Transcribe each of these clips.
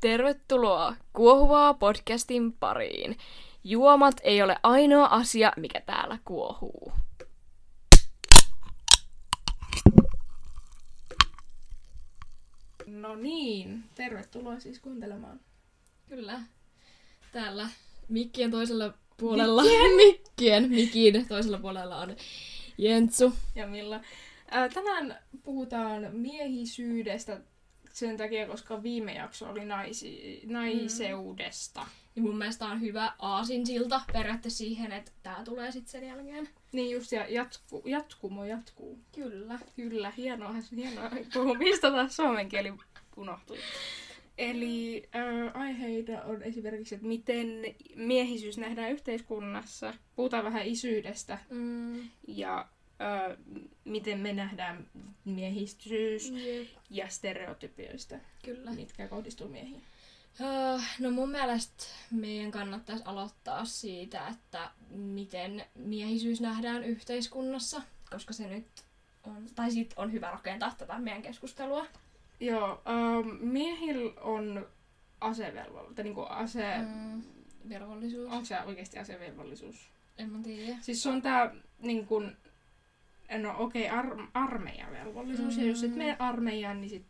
Tervetuloa Kuohuvaa podcastin pariin. Juomat ei ole ainoa asia, mikä täällä kuohuu. No niin, tervetuloa siis kuuntelemaan. Kyllä. Täällä mikkien toisella puolella, mikkien, mikkien mikin toisella puolella on Jentsu. Ja Milla. Ää, tänään puhutaan miehisyydestä sen takia, koska viime jakso oli naisi, naiseudesta. Ja mun mielestä on hyvä aasinsilta periaatteessa siihen, että tää tulee sitten sen jälkeen. Niin just, ja jatku, jatkumo jatkuu. Kyllä. Kyllä, hienoa, hienoa puhumista taas suomen kieli unohtui. Eli äh, aiheita on esimerkiksi, että miten miehisyys nähdään yhteiskunnassa. Puhutaan vähän isyydestä Mm. ja miten me nähdään miehisyys Jep. ja stereotypioista, Kyllä. mitkä kohdistuu miehiin. No mun mielestä meidän kannattaisi aloittaa siitä, että miten miehisyys nähdään yhteiskunnassa, koska se nyt on, tai sit on hyvä rakentaa tätä meidän keskustelua. Joo, ähm, miehillä on asevelvollisuus, tai niinku ase... Mm. Velvollisuus. Onko se oikeasti asevelvollisuus? En mä tiedä. Siis se on tää niinku... No okei, okay, ar- armeijavelvollisuus. Mm. Ja jos et Mm. mene armeijaan, niin sit,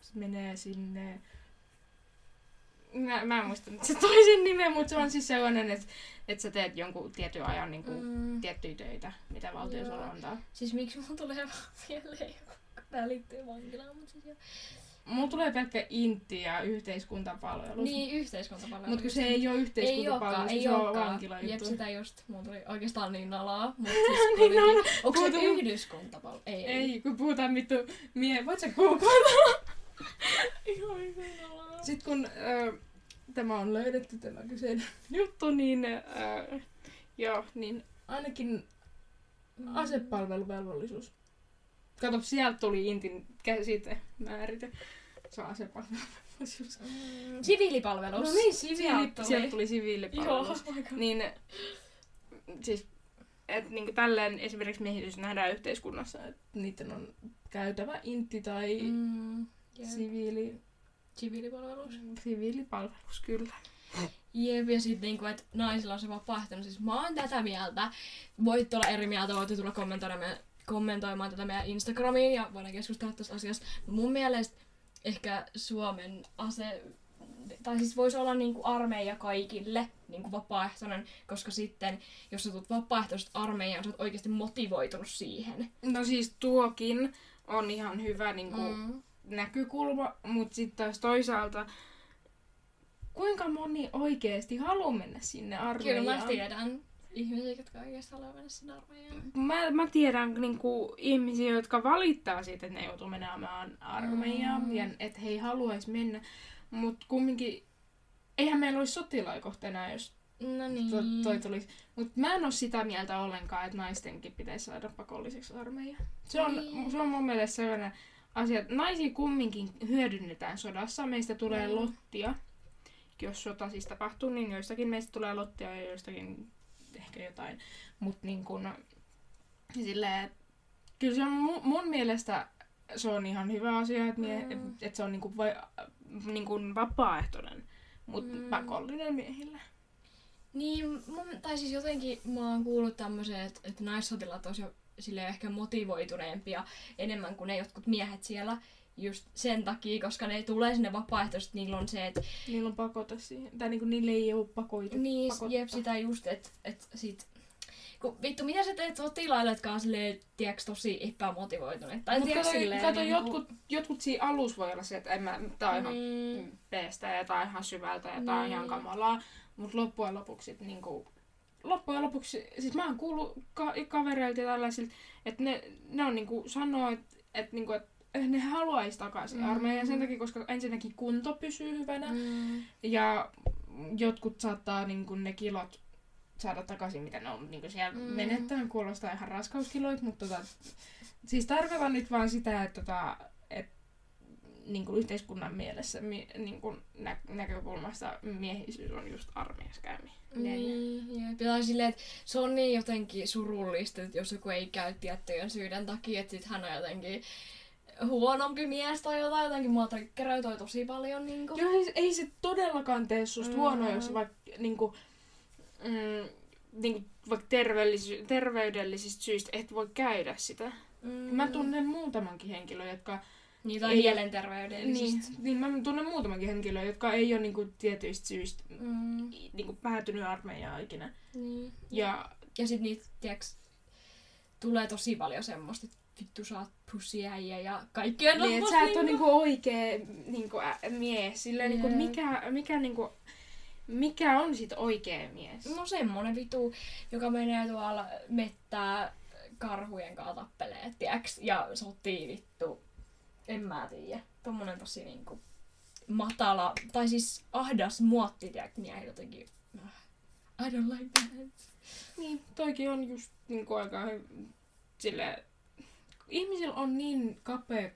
sit menee sinne... Mä, mä en muista nyt se toisen nimen, mutta se on siis sellainen, että et sä teet jonkun tietyn ajan niinku, mm. Mm, tiettyjä töitä, mitä valtio sulle antaa. siis miksi mulla tulee mieleen joku, tää liittyy vankilaan, mutta siis joo. Mulla tulee pelkkä intti ja yhteiskuntapalvelus. Niin, yhteiskuntapalvelu. Mutta se ei ole Ei yhteiskuntapalvelus, olekaan, ei se on olekaan. vankila Jep, juttu. sitä just. Mulla tuli oikeastaan niin nalaa. Mutta siis Niin nalaa. Onko se yhdyskuntapalvelu? Ei. Ei, kun puhutaan vittu mie... Voit sä googlata? Ihan nalaa. Sitten kun äh, tämä on löydetty tämä kyseinen juttu, niin äh, joo, niin ainakin Mm. asepalveluvelvollisuus. Kato, sieltä tuli Intin käsite määrite. Se on asepalveluvelvollisuus. Mm, Siviilipalvelus. No niin, siviili, Sieltä tuli. sieltä tuli siviilipalvelus. Joo. Niin, siis, että niinku tälleen esimerkiksi miehitys nähdään yhteiskunnassa, että niiden on käytävä intti tai mm. Mm, jep. siviili, Siviilipalvelus. siviilipalvelus, kyllä. Jep, ja sitten niinku, että naisilla on se vapaaehtoinen. Siis mä oon tätä mieltä. Voitte olla eri mieltä, voitte tulla kommentoimaan, kommentoimaan tätä meidän Instagramiin ja voidaan keskustella tästä asiasta. Mun mielestä ehkä Suomen ase... Tai siis voisi olla niinku armeija kaikille niinku vapaaehtoinen, koska sitten, jos sä tulet vapaaehtoisesti armeijaan, sä oot oikeasti motivoitunut siihen. No siis tuokin on ihan hyvä niinku, mm. Mm. näkökulma, mutta sitten taas toisaalta, kuinka moni oikeasti haluaa mennä sinne Kyllä armeijaan? mä tiedän ihmisiä, jotka oikeasti haluaa mennä sinne armeijaan. Mä, mä tiedän niinku, ihmisiä, jotka valittaa siitä, että ne joutuu menemään armeijaan Mm. ja että he ei haluaisi mennä. Mutta kumminkin, eihän meillä olisi sotilaikohta enää, jos No niin. to, toi tulisi. Mutta mä en ole sitä mieltä ollenkaan, että naistenkin pitäisi saada pakolliseksi armeija. Se on, Niin. se on mun mielestä sellainen asia, että naisia kumminkin hyödynnetään sodassa. Meistä tulee Mm. lottia. Jos sota siis tapahtuu, niin joistakin meistä tulee lottia ja joistakin ehkä jotain. Mutta niin kun, silleen, kyllä se on mun, mun mielestä se on ihan hyvä asia, että mie, Mm. et, et se on niinku vai, niinku vapaaehtoinen, mutta Mm. pakollinen miehillä. Niin, mun, tai siis jotenkin mä oon kuullut tämmöisen, että, että naissotilaat olisi jo sille ehkä motivoituneempia enemmän kuin ne jotkut miehet siellä just sen takia, koska ne tulee sinne vapaaehtoisesti, niillä on se, että Niillä on pakote siihen. Tai niinku niille ei ole pakoitettu. niin, pakottaa. jep, sitä just, että, että sit kun vittu, mitä sä teet sotilaille, jotka on silleen, tiedätkö, tosi epämotivoituneet? Tai Mut tiedätkö kato, silleen, kato niinku- jotkut, jotkut siinä alussa voi olla se, että en mä, tää on ihan Niin, peestä ja tää on ihan syvältä ja tää on ihan Niin. kamalaa. Mut loppujen lopuksi sit niinku, loppujen lopuksi, siis mä oon kuullut ka- kavereilta ja tällaisilta, että ne, ne on niinku sanoo, että et, niinku, et ne haluaisi takaisin Mm. armeijaan sen takia, koska ensinnäkin kunto pysyy hyvänä mm, ja jotkut saattaa niinku ne kilot saada takaisin, mitä ne on niinku siellä Mm. menettänyt. Kuulostaa ihan raskauskiloit, mutta tota, siis tarkoitan nyt vaan sitä, että tota, et, niinku yhteiskunnan mielessä mi, niinku nä, näkökulmasta miehisyys on just armeijassa käymi. Niin, jep. Ja silleen, että se on niin jotenkin surullista, että jos joku ei käy tiettyjen syiden takia, että sit hän on jotenkin huonompi mies tai jotain, jotenkin mua triggeröi toi tosi paljon niinku. Joo, ei, ei se todellakaan tee susta Mm. huonoa, jos vaikka niinku, mm, niinku, vaikka terveellis- terveydellisistä syistä et voi käydä sitä. Mm. Mä tunnen muutamankin henkilön, jotka... Niitä ei- ei mielenterveydellisistä. Niin, niin, mä tunnen muutamankin henkilöä, jotka ei ole niinku, tietyistä syistä Mm, niinku, päätynyt armeijaan ikinä. niin. Ja Ja sit niitä, tiiäks, tulee tosi paljon semmoista, että vittu sä oot pussiäijä ja kaikki on niin, et sä et ole niinku oikee niinku, ä, mies. Silleen, niinku, Jep. mikä, mikä, niinku, mikä on sit oikea mies? No semmonen vitu, joka menee tuolla mettää karhujen kanssa tappelee, tiiäks, ja sotii vittu. En mä tiedä. Tommonen tosi niinku matala, tai siis ahdas muotti, tiiäks, niin ei jotenkin... I don't like that. Niin, toikin on just niinku aika hy- sille ihmisillä on niin kapea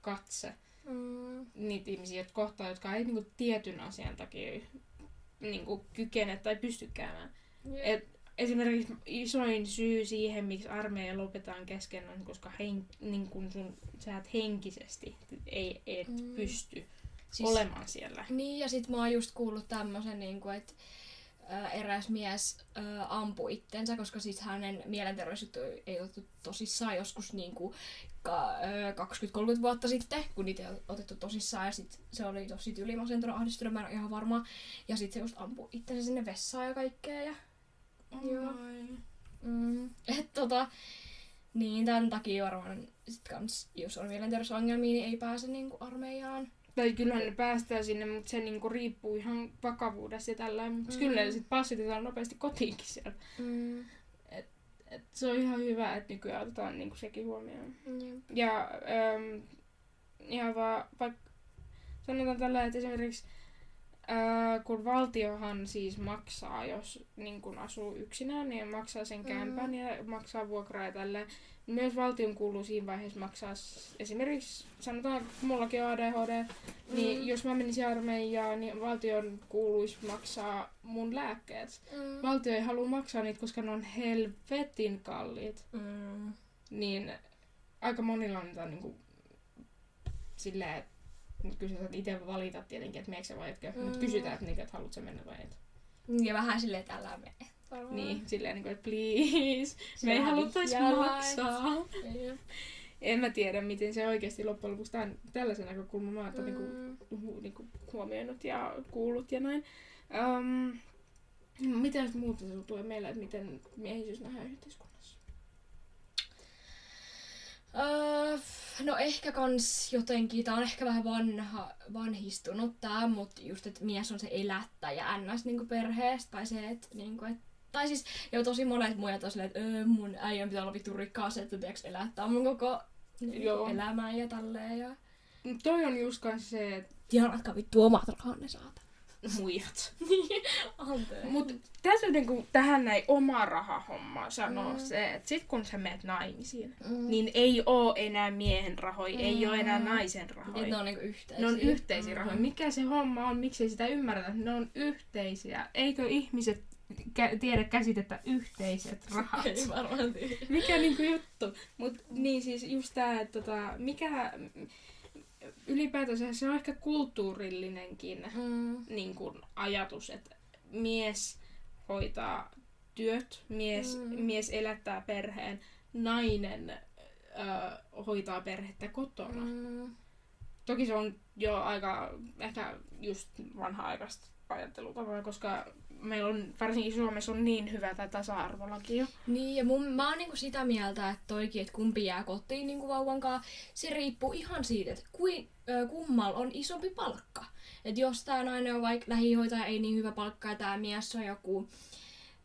katse Mm. niitä ihmisiä, jotka kohtaa, jotka ei niinku tietyn asian takia niinku kykene tai pysty käymään. Et esimerkiksi isoin syy siihen, miksi armeija lopetaan kesken, on koska hen, niin kun sun, sä et henkisesti ei, et Mm. pysty Siis- olemaan siellä. Niin, ja sit mä oon just kuullut tämmösen, niinku, että eräs mies ää, ampui itsensä, koska siis hänen mielenterveysjuttu ei otettu tosissaan joskus niinku, ka, ää, 20-30 vuotta sitten, kun niitä ei otettu tosissaan, ja sit se oli tosi ylimasentunut, ahdistunut, mä en ole ihan varma. Ja sit se just ampui itsensä sinne vessaan ja kaikkea, ja Joo. Mm, et tota, niin tämän takia varmaan sit kans, jos on mielenterveysongelmia, niin ei pääse niinku armeijaan. Tai kyllähän ne päästään sinne, mutta se niinku riippuu ihan vakavuudesta ja tällä. Mutta Mm. mm. kyllä ne sit passitetaan nopeasti kotiinkin siellä. Mm. Et se on ihan hyvä, että nykyään otetaan niinku sekin huomioon. Jep. Ja ähm, ihan vaan, vaikka sanotaan tällä, että esimerkiksi äh, kun valtiohan siis maksaa, jos niin kun asuu yksinään, niin maksaa sen Mm. kämpän ja maksaa vuokraa ja tälleen. Myös valtion kuuluu siinä vaiheessa maksaa esimerkiksi, sanotaan, kun mullakin on ADHD, niin Mm. jos mä menisin armeijaan, niin valtion kuuluisi maksaa mun lääkkeet. Mm. Valtio ei halua maksaa niitä, koska ne on helvetin kalliit Mm. niin aika monilla on niitä niinku silleen, että nyt kyllä sä saat itse valita tietenkin, että meneekö sä vai etkö, mm. Mutta kysytään, että, niinku, että haluat sä mennä vai et. Ja vähän silleen, että älä mene. varmaan. Niin, silleen, niinku, että please, me ei Vähän haluttais vihjailla, maksaa. Jep. En mä tiedä, miten se oikeasti loppujen lopuksi tämän, tällaisen näkökulman mä oon niinku, Mm. hu, niinku, huomioinut ja kuullut ja näin. Um, mitä muuta se tulee meillä, että miten miehisyys nähdään yhteiskunnassa? Öö, no ehkä kans jotenkin, tää on ehkä vähän vanha, vanhistunut tää, mutta just, että mies on se elättäjä ns. Niinku perheestä, tai se, että niinku, et, tai siis, jo tosi monet muijat on silleen, että öö, mun äijän pitää olla vittu rikkaas, että tiiäks, elättää mun koko niin, Joo. elämää ja tälleen. Ja... Toi on just se, että Tiedätkö vittu omat rahanne saata. Muijat. Anteeksi. Mutta tässä niinku, tähän näin oma rahahomma sanoo Mm. mm. se, että sit kun sä menet naimisiin, Mm. mm. niin ei oo enää miehen rahoja, mm. ei oo enää Mm. naisen Et rahoja. ne on niinku yhteisiä. ne on yhteisiä Mm. rahoja. Mikä se homma on, miksi ei sitä ymmärretä? Ne on yhteisiä. Eikö ihmiset kä- tiedä käsitettä yhteiset rahat? Ei varmaan tiedä. mikä niinku juttu? Mut niin siis just tää, että tota, mikä ylipäätänsä se on ehkä kulttuurillinenkin Mm. niin kuin ajatus, että mies hoitaa työt, mies, Mm. mies elättää perheen, nainen ö, hoitaa perhettä kotona. Mm. Toki se on jo aika ehkä just vanha-aikaista ajattelutapaa, koska meillä on, varsinkin Suomessa on niin hyvä tämä tasa-arvolaki jo. Niin, ja mun, mä oon niinku sitä mieltä, että toikin, että kumpi jää kotiin niinku vauvan kanssa, se riippuu ihan siitä, että kui, ö, kummal on isompi palkka. Et jos tää nainen on vaikka lähihoitaja, ei niin hyvä palkka, ja tää mies on joku,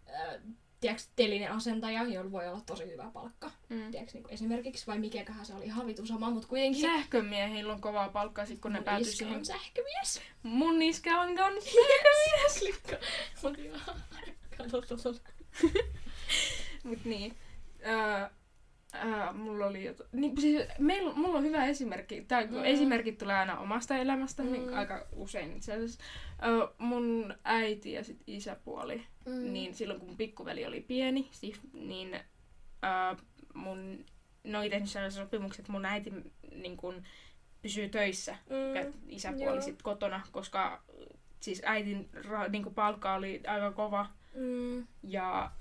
ö, tiedätkö, telinen asentaja, jolla voi olla tosi hyvä palkka. Mm. Tiedätkö, niinku esimerkiksi, vai mikäköhän se oli ihan vitu sama, mutta kuitenkin... Sähkömiehillä on kovaa palkkaa, sit kun ne mun päätyy iskä siihen. on sähkömies. Mun iskä on kans Slikka. Mut joo. Mut niin. Öö, öö, mulla oli jotain. Niin, siis meillä, mulla on hyvä esimerkki. Tää, kun Mm. esimerkit tulee aina omasta elämästä, Mm. niin aika usein itse asiassa. Öö, mun äiti ja sit isäpuoli, Mm. niin silloin kun pikkuveli oli pieni, siis, niin öö, mun oli tehnyt sellaisen sopimuksen, että mun äiti niin kun, pysyy töissä Mm. ja isäpuoli joo. sit kotona, koska siis äitin niin kun, palkka oli aika kova Mm. ja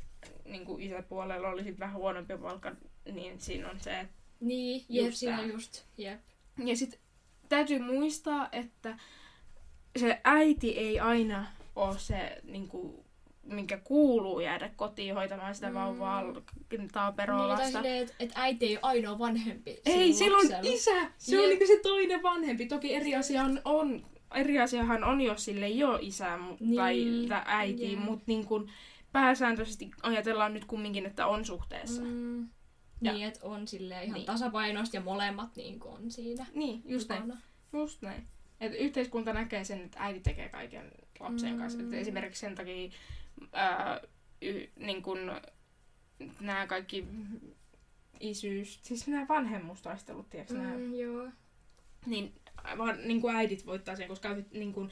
niin kun, isäpuolella oli sit vähän huonompi palkka, niin siinä on se, että Niin, jep, siinä tää. just, jep. Ja sitten täytyy muistaa, että se äiti ei aina ole se, niin kuin, minkä kuuluu jäädä kotiin hoitamaan sitä Mm. vauvaa, Niin, taaperoa tai lasta. silleen, että et äiti ei ole ainoa vanhempi Ei, silloin isä! Se Jep. on niinku se toinen vanhempi. Toki eri asia on, on eri asiahan on, jos sille ei ole isä mu- Niin, tai, äiti, jep. mutta niin pääsääntöisesti ajatellaan nyt kumminkin, että on suhteessa. Mm. Mm. Ja- Niin, että on silleen ihan Niin. tasapainoista ja molemmat niin on siinä Niin, just näin. mukana. Just näin. Et yhteiskunta näkee sen, että äiti tekee kaiken lapsen Mm. kanssa. Et esimerkiksi sen takia ää, y, niin kun, nämä kaikki isyys, siis nämä vanhemmustaistelut, tiedätkö, mm. Mm, joo. niin, vaan, niin kuin äidit voittaa sen, koska niin kuin,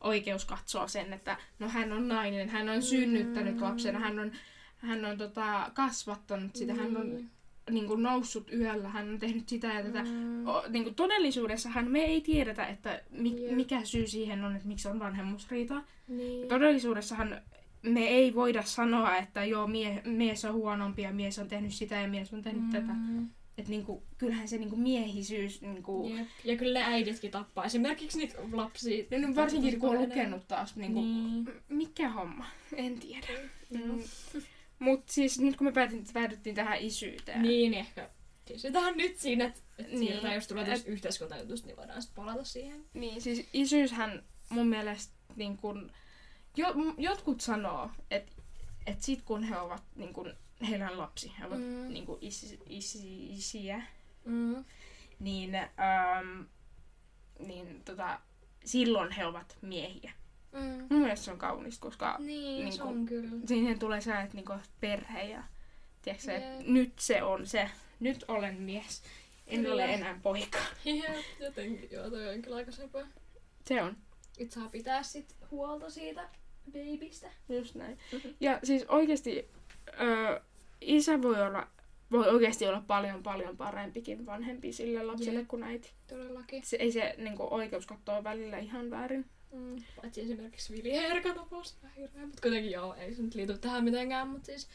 oikeus katsoo sen, että no hän on nainen, hän on synnyttänyt Mm. lapsen, hän on, hän on tota, kasvattanut sitä, hän on Niin. kuin, noussut yöllä, hän on tehnyt sitä ja tätä. Mm. O, niin kuin todellisuudessahan me ei tiedetä, että mi- Jep. mikä syy siihen on, että miksi on vanhemmuusriita. Niin. Todellisuudessahan me ei voida sanoa, että joo, mie- mies on huonompi ja mies on tehnyt sitä ja mies on tehnyt mm. tätä. Mm. Että niinku, kyllähän se niinku miehisyys, niinku, Jep. Ja kyllä ne äiditkin tappaa esimerkiksi niitä lapsia. no, nyt varsinkin kun on lukenut taas, niinku, Niin. mikä homma, en tiedä. Joo. Mm. Mutta siis nyt kun me päätin, päädyttiin tähän isyyteen. Niin ehkä. Pysytään nyt siinä, että et Niin. siirrytään, jos tulee tuosta yhteiskuntajutusta, niin voidaan sitten palata siihen. Niin, siis isyyshän mun mielestä niin kun, jo, jotkut sanoo, että et sit kun he ovat, niin kun, heillä on lapsi, he ovat Mm. mm. niin kun is, is, isiä, Mm. niin, ähm, niin tota, silloin he ovat miehiä. Mm. Mun mielestä se on kaunista, koska Niin, Niin se kun- on kyllä. siihen tulee se, että niinku perhe ja tiedätkö, sä, että nyt se on se, nyt olen mies, en Kyllä. ole enää poika. Jep, jotenkin joo, toi on kyllä aika sepä. Se on. Et saa pitää sit huolta siitä babystä. Just näin. Mhm. Ja siis oikeasti ö, isä voi olla voi oikeasti olla paljon paljon parempikin vanhempi sille lapselle Jep. kuin äiti. Todellakin. Se, ei se niin kuin, oikeus katsoa välillä ihan väärin. Mm. Paitsi esimerkiksi Vili Herka tapaus vähän hirveä, mutta kuitenkin joo, ei se nyt liity tähän mitenkään, mutta siis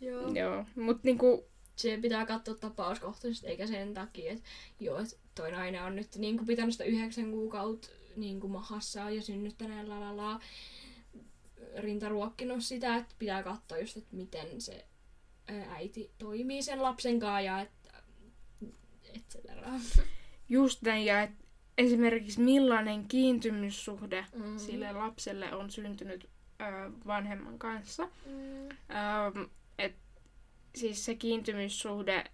joo. Joo, mutta niin kuin, Se pitää katsoa tapauskohtaisesti, eikä sen takia, että joo, että toi nainen on nyt niin kuin pitänyt sitä yhdeksän kuukautta niin kuin mahassa ja synnyttäneen lalala rintaruokkinut sitä, että pitää katsoa just, että miten se äiti toimii sen lapsen kanssa ja että et cetera. just näin, ja et esimerkiksi millainen kiintymyssuhde Mm. sille lapselle on syntynyt ö, vanhemman kanssa. Mm. Öm, et, siis se kiintymyssuhde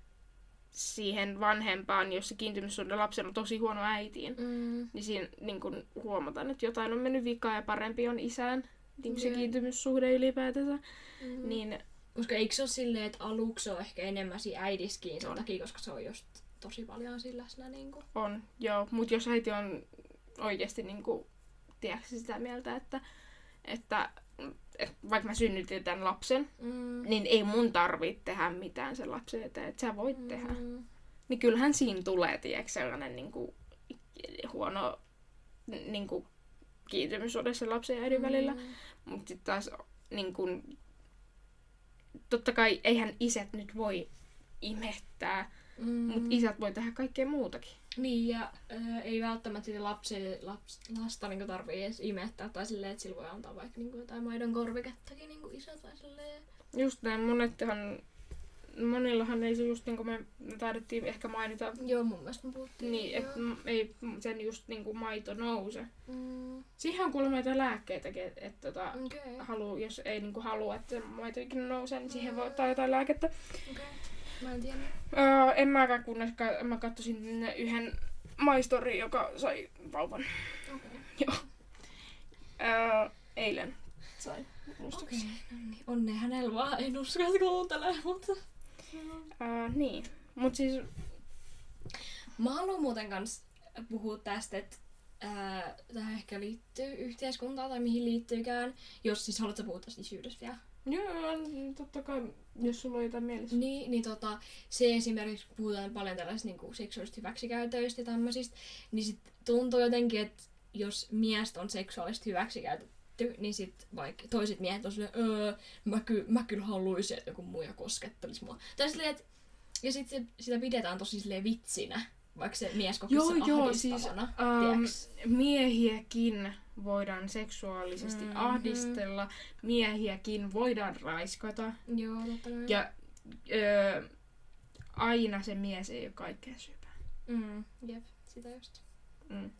siihen vanhempaan, jos se kiintymyssuhde lapsella on tosi huono äitiin, Mm. niin siinä niin kun huomataan, että jotain on mennyt vikaan ja parempi on isään, niin se kiintymyssuhde ylipäätänsä. Mm. Niin Koska eikö se ole silleen, että aluksi se on ehkä enemmän siinä äidiskin sen takia, koska se on just tosi paljon sillä läsnä. Niin kuin. on, joo. Mutta jos äiti on oikeasti niin kuin, tiedätkö, sitä mieltä, että, että, että vaikka mä synnytin tämän lapsen, Mm. niin ei mun tarvitse tehdä mitään sen lapsen eteen, että sä voit tehdä. Mm. Niin kyllähän siinä tulee, tiedätkö, sellainen niin kuin, huono niin kuin, kiintymyssuhde sen lapsen ja äidin välillä. Mm. Mutta sitten taas niin kuin, totta kai eihän isät nyt voi imettää, Mm. mutta isät voi tehdä kaikkea muutakin. Niin, ja äh, ei välttämättä sitä lapsi, laps, lasta niin tarvii edes imettää, tai silleen, että sillä voi antaa vaikka niin kuin, jotain maidon korvikettakin niin kuin isä tai silleen. Just näin, monethan, monillahan ei se just niin kuin me me taidettiin ehkä mainita, Joo, mun mielestä me puhuttiin. niin, että ei sen just niin kuin maito nouse. Mm, Siihen on kuulemma jotain lääkkeitäkin, että et, tota, okay, haluu, jos ei niin kuin halua, että maito ikinä nousee, niin siihen voi ottaa jotain lääkettä. okei. Mä en tiedä. Öö, en mäkään, kunnes ka- mä katsoin yhden maistorin, joka sai vauvan. Okei. Joo. Öö, eilen sai Okei, muistaakseni. no niin. Onnea hänellä vaan. En usko, että kuuntelee, mutta... Öö, niin. Mut siis, Mä haluan muuten kans puhua tästä, että tähän ehkä liittyy yhteiskuntaan tai mihin liittyykään. Jos siis haluat sä puhua tästä isyydestä vielä. Joo, totta kai, jos sulla on jotain mielessä. Niin, niin tota, se esimerkiksi, kun puhutaan paljon tällaisista niin seksuaalista hyväksikäytöistä ja tämmöisistä, niin sit tuntuu jotenkin, että jos miestä on seksuaalisesti hyväksikäytetty, niin sit vaikka toiset miehet on silleen, öö, mä, ky- mä kyllä haluaisin, että joku muija koskettelisi mua. Tai silleen, että ja sitten sitä pidetään tosi silleen vitsinä, vaikka se mies kokisi Joo, joo, siis tiiäks? miehiäkin voidaan seksuaalisesti Mhm. ahdistella, miehiäkin voidaan raiskata. Joo, totta kai. Ja öö, aina se mies ei ole kaikkea syypää. Mm, jep, sitä just. Mm.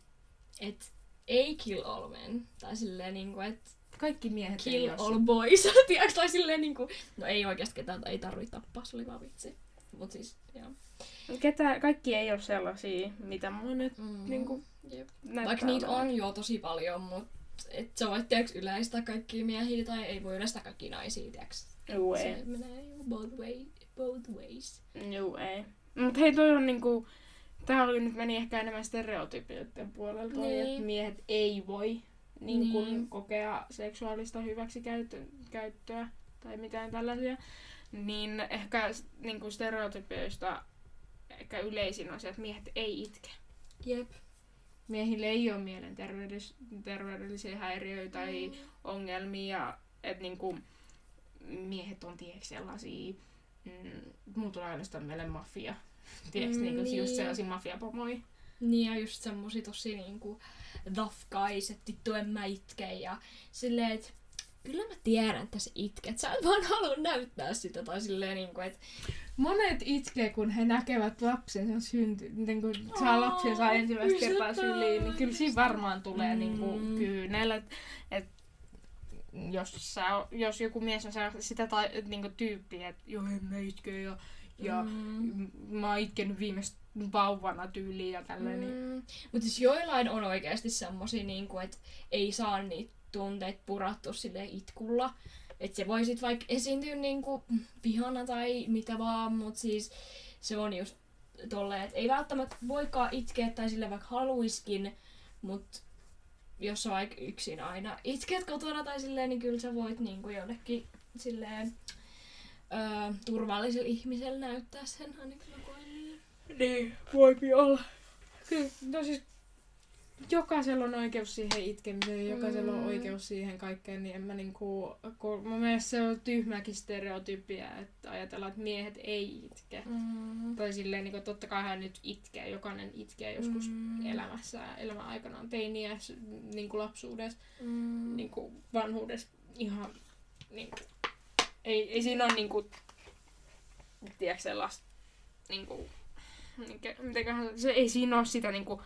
Et ei kill all men, tai silleen niinku, että Kaikki miehet kill ei all ole boys, tiiäks, tai silleen niinku, no ei oikeasti ketään ei tarvitse tappaa, se oli vaan vitsi. Mut siis, joo. Ketä, kaikki ei ole sellaisia, mitä mä nyt Mm, niinku jep. näyttää Vaikka niitä olevan. on jo tosi paljon, mut et sä voit tiiäks yleistää kaikkia miehiä tai ei voi yleistää kaikkia naisia, tiiäks. Juu, ei. Se menee jo both, way, both ways. Juu, ei. Mut hei, toi on niinku... Tää oli nyt meni ehkä enemmän stereotypioiden puolelta, Niin. että miehet ei voi niin kun, Niin. kokea seksuaalista hyväksikäyttöä tai mitään tällaisia. Niin ehkä niin stereotypioista ehkä yleisin on se, että miehet ei itke. Jep. Miehille ei ole mielenterveydellisiä häiriöitä tai ongelmia. Että niinku, miehet on tiedätkö sellaisia, mm, mulla tulee ainoastaan mieleen mafia. Tiedätkö, Mm, mm, niinku, just niin. sellaisia mafiapomoja. Niin ja just semmosia tosi niinku tough guys, että vittu en mä itke ja silleen, että kyllä mä tiedän, että sä itket. Sä et vaan halua näyttää sitä tai silleen niinku, että Monet itkee, kun he näkevät lapsensa synty, niin kun saa lapsensa ensimmäistä kertaa syliin, niin kyllä siinä varmaan tulee Mm. niin kuin kyynelet. Et, jos, sä, jos joku mies on sitä tai, niin kuin tyyppiä, että joo, en mä itke ja, ja Mm. mä oon itkenyt viimeistä vauvana tyyliin ja tälleen. Niin. Mm. Mutta siis joillain on oikeasti semmosia, niinku, että ei saa niitä tunteita purattua sille itkulla. Että se voi sit vaikka esiintyä niinku vihana tai mitä vaan, mutta siis se on just tolleen, että ei välttämättä voikaan itkeä tai sille vaikka haluiskin, mutta jos sä vaikka yksin aina itket kotona tai silleen, niin kyllä sä voit niinku jollekin silleen öö, turvalliselle ihmiselle näyttää sen ainakin niin. Niin, voipi olla. No siis jokaisella on oikeus siihen itkemiseen, jokaisella on Mm. oikeus siihen kaikkeen, niin en mä niinku, kun mun mielestä se on tyhmäkin stereotypia, että ajatellaan, että miehet ei itke. Mm. Tai silleen, niin totta kai hän nyt itkee, jokainen itkee joskus Mm. elämässä, elämän aikana, teiniässä, niin kuin lapsuudessa, Mm. niin kuin vanhuudessa, ihan niin kuin, ei, ei siinä ole niin kuin, tiedätkö sellaista, niin mitenköhän, se, ei siinä ole sitä niin kuin,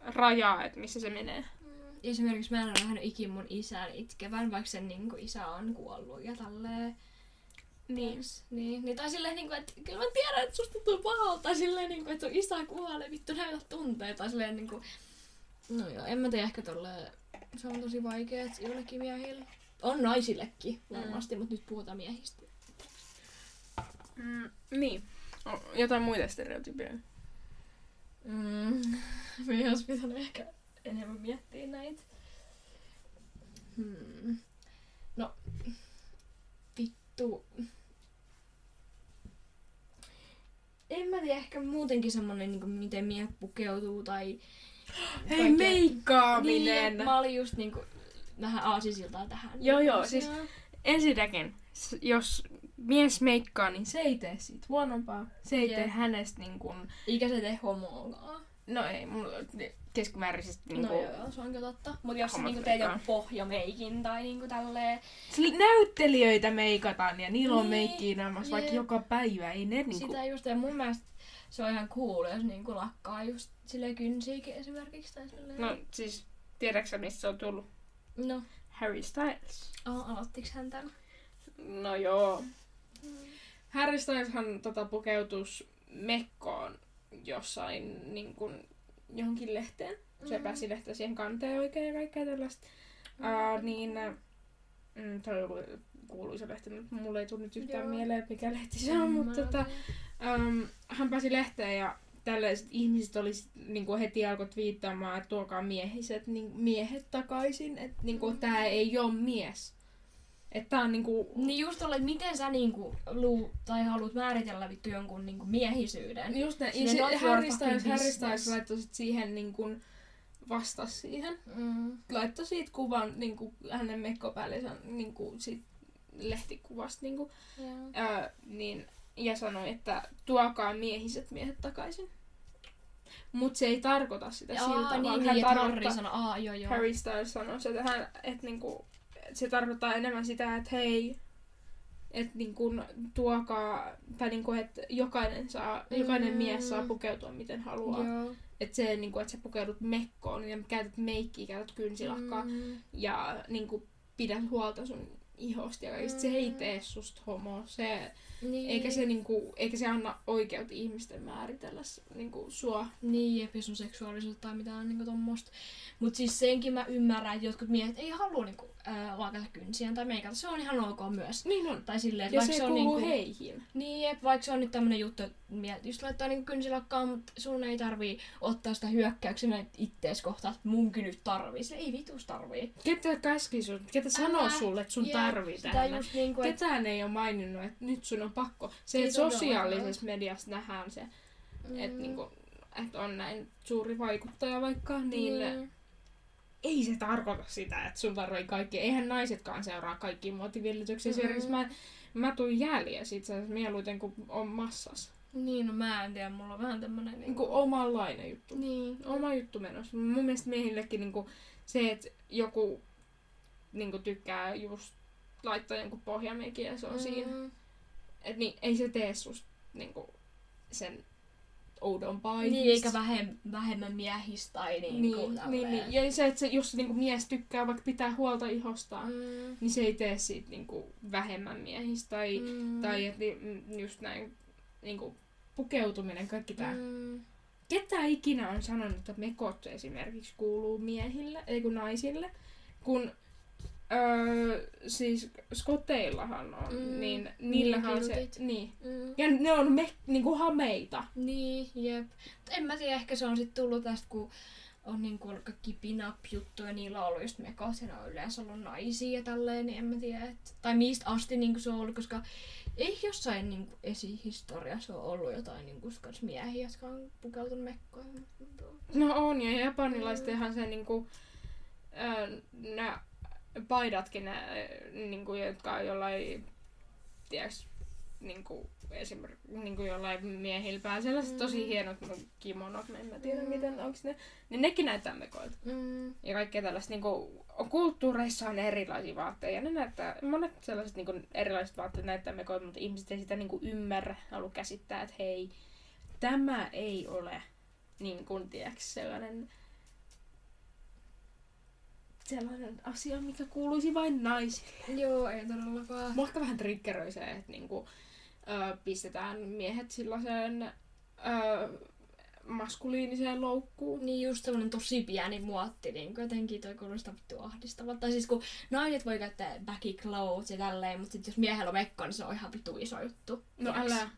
rajaa, että missä se menee. Esimerkiksi mä en ole nähnyt ikin mun isän itkevän, vaikka sen niin kuin, isä on kuollut ja tälleen. Niin. Niin, niin tai silleen, niin kuin, että kyllä mä tiedän, että susta tuntuu pahalta. Silleen, niin kuin, että sun isä kuolee, vittu näytä tunteita. Tai silleen, niin kuin, no joo, en mä tiedä, ehkä tolleen, se on tosi vaikea, että joillekin miehillä. On naisillekin varmasti, mm. mutta nyt puhutaan miehistä. Mm, niin. O, jotain muita stereotypioita. Mm. Me olisi pitänyt ehkä enemmän miettiä näitä. Hmm. No, vittu. En mä tiedä, ehkä muutenkin semmonen, niin miten miehet pukeutuu tai... Hei, kaikkea- meikkaaminen! Niin, mä olin just niinku vähän aasisiltaa tähän. Joo, joo, siis-. Ensinnäkin, jos mies meikkaa, niin se ei tee siitä huonompaa. Se ei Jep. tee hänestä niin kuin, Eikä se tee homoakaan. no ei, mulla keskimääräisesti niin No kuin, joo, joo, se on kyllä totta. Mut jos sä niinku teet joku pohjameikin tai niinku tälleen, Sillä näyttelijöitä meikataan ja niillä on Niin, meikkiä naamassa vaikka jep. joka päivä. Ei ne niinku... Sitä just, ja mun mielestä se on ihan cool, jos niinku lakkaa just silleen kynsiikin esimerkiksi. Tai silleen. No siis, tiedätkö sä, mistä se on tullut? no. Harry Styles. Oh, aloittiks hän tän? No joo. Harry Styleshan tota, pukeutus mekkoon jossain niin kuin, johonkin lehteen. Se Mm. pääsi lehteen siihen kanteen oikein ja kaikkea tällaista. Mm. Uh, niin, mm, on joku kuuluisa lehti, mutta mulle ei tule nyt yhtään Joo. mieleen, mikä lehti se on, En mutta tota, um, hän pääsi lehteen ja tällaiset ihmiset oli sit, niinku heti alkoi twiittaamaan, että tuokaa miehiset, niin, miehet takaisin, että niinku, Mm. tää ei ole mies. Että on niinku... Niin just tolle, että miten sä niinku luu, tai haluat määritellä vittu jonkun niinku miehisyyden. Just ne, Sinne se, Harry Styles, Harry. Styles laittoi sit siihen niinku vastas siihen. Mm. Laittoi siitä kuvan niinku hänen mekkopäällensä niinku sit lehtikuvasta niinku, Yeah. öö, niin, ja sanoi, että tuokaa miehiset miehet takaisin. Mut se ei tarkoita sitä Jaa, siltä, niin, vaan niin, hän Harry tarkoittaa, sanoi, aa joo joo. Harry Styles sanoi, että, hän, että niinku, se tarkoittaa enemmän sitä, että hei, että niinku, tuokaa, tai niinku, että jokainen, saa, jokainen Mm. mies saa pukeutua miten haluaa. Joo. Että se, niinku, että sä pukeudut mekkoon ja käytät meikkiä, käytät kynsilakkaa Mm. ja niinku, pidät huolta sun ihosta ja kaikista. Se ei Mm. tee susta homo. Se, Niin. eikä, se, niinku, eikä se anna oikeutta ihmisten määritellä s- niinku, sua. Niin, ja sun seksuaalisuutta tai mitään niinku tommoista. Mut siis senkin mä ymmärrän, että jotkut miehet ei halua niinku, lakata kynsiään tai meikata. Se on ihan ok myös. Niin on. Tai silleen, että Ja vaikka se se on niinku... heihin. Niin, jep, vaikka se on nyt tämmönen juttu, että just laittaa niinku kynsilakkaa, mutta sun ei tarvii ottaa sitä hyökkäyksenä ittees kohtaan, että munkin nyt tarvii. Se ei vitus tarvii. Ketä käski sun, ketä sanoo Älä. sulle, että sun Jep, tarvii tähän? just niinku. Ketään ei ole maininnut, että nyt sun on pakko. Se, että sosiaalisessa mediassa nähdään se, Mm. että niinku, et on näin suuri vaikuttaja vaikka, niin Niin. Ei se tarkoita sitä, että sun tarvii kaikki. Eihän naisetkaan seuraa kaikki muotivillityksiä. Mm-mm. Esimerkiksi mä, mä tuin jäljiä siitä mieluiten, kun on massas. Niin, no mä en tiedä, mulla on vähän tämmönen Niin niinku... kuin omanlainen juttu. Niin. Oma juttu menossa. Mun mielestä miehillekin niin kuin, se, että joku niin kuin, tykkää just laittaa jonkun pohjameikin ja se on mm. siinä. Et, niin, ei se tee susta niin kuin, sen oudompaa Niin, eikä vähem, vähemmän miehistä tai niin, niinku niin, tälleen. niin, Ja se, että se, jos niin kuin, mies tykkää vaikka pitää huolta ihostaan, mm. Mm. niin se ei tee siitä niin kuin, vähemmän miehistä. Tai, Mm. tai että niin, just näin niin kuin, pukeutuminen, kaikki tämä. Mm. Mm. Ketä ikinä on sanonut, että mekot esimerkiksi kuuluu miehille, ei kun naisille, kun öö, siis skoteillahan on, Mm, niin niin, niillähän on se, niin. Mm. Ja ne on me, niinku hameita. Niin, jep. Mut en mä tiedä, ehkä se on sitten tullut tästä, kun on niinku kaikki pin-up-juttuja, niillä on ollut just ne on yleensä ollut naisia ja tälleen, niin en mä tiedä, et, tai mistä asti niinku se on ollut, koska ei jossain niinku esihistoriassa ole ollut jotain niinku miehiä, jotka on pukeutunut mekkoihin. No on, ja japanilaistenhan se niinku, öö, nää paidatkin, nää, niinku, jotka on jollain, tiedäks, niinku, esimerkiksi niinku jollain miehillä päällä, sellaiset Mm. tosi hienot no, kimonot, en mä tiedä Mm. miten, onks ne, niin nekin näyttää mekoilta. Mm. Ja kaikkea tällaista niinku, kulttuureissa on erilaisia vaatteita, ja ne näyttää, monet sellaiset niinku, erilaiset vaatteet näyttää mekoilta, mutta ihmiset ei sitä niinku, ymmärrä, halua käsittää, että hei, tämä ei ole niin kuin, tiedäks, sellainen sellainen asia, mikä kuuluisi vain naisille. Joo, ei todellakaan. Mua ehkä vähän triggeröi se, että niinku, ö, pistetään miehet sellaiseen ö, maskuliiniseen loukkuun. Niin just semmonen tosi pieni muotti, niin jotenkin toi kuulostaa vittu ahdistavalta. Tai siis kun naiset voi käyttää baggy clothes ja tälleen, mutta sit jos miehellä on mekko, niin se on ihan vittu iso juttu. No Tiiäks? älä. älä.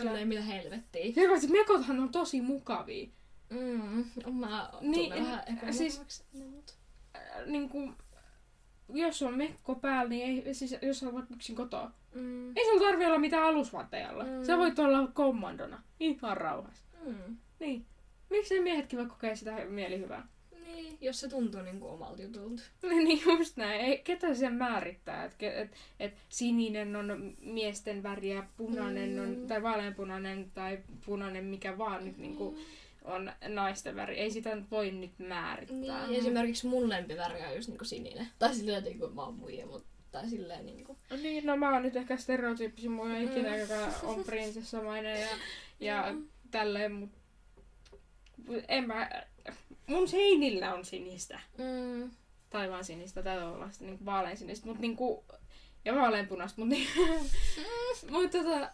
Silleen mitä helvettiä. Paitsi mekothan on tosi mukavia. Mm, mä Niin, niin, vähän siis- epämukavaksi. Niin, niinku, jos on mekko päällä, niin ei, siis jos on vaikka yksin kotoa, Mm. ei sulla tarvi olla mitään alusvaatteja alla. Mm. Sä voit olla kommandona. Ihan rauhassa. Mm. Niin. Miksei miehetkin voi kokea sitä mielihyvää? Niin, jos se tuntuu niinku omalta jutulta. niin just näin. Ei, ketä sen määrittää? Että et, et sininen on miesten väri ja punainen Mm. on, tai vaaleanpunainen tai punainen mikä vaan nyt niinku on naisten väri. Ei sitä voi nyt määrittää. Niin, esimerkiksi mun lempiväri on just niinku sininen. Tai silleen niinku mä oon muija, mutta tai silleen niinku. No Niin, no mä oon nyt ehkä stereotyyppisin muija ikinä, Mm. joka on prinsessamainen ja, ja Mm. tälleen, mut en mä, mun seinillä on sinistä. Mm. taivaan sinistä tai olla sitten niinku vaalean sinistä, mutta niinku, ja vaaleanpunaista, mutta niin, mut tota,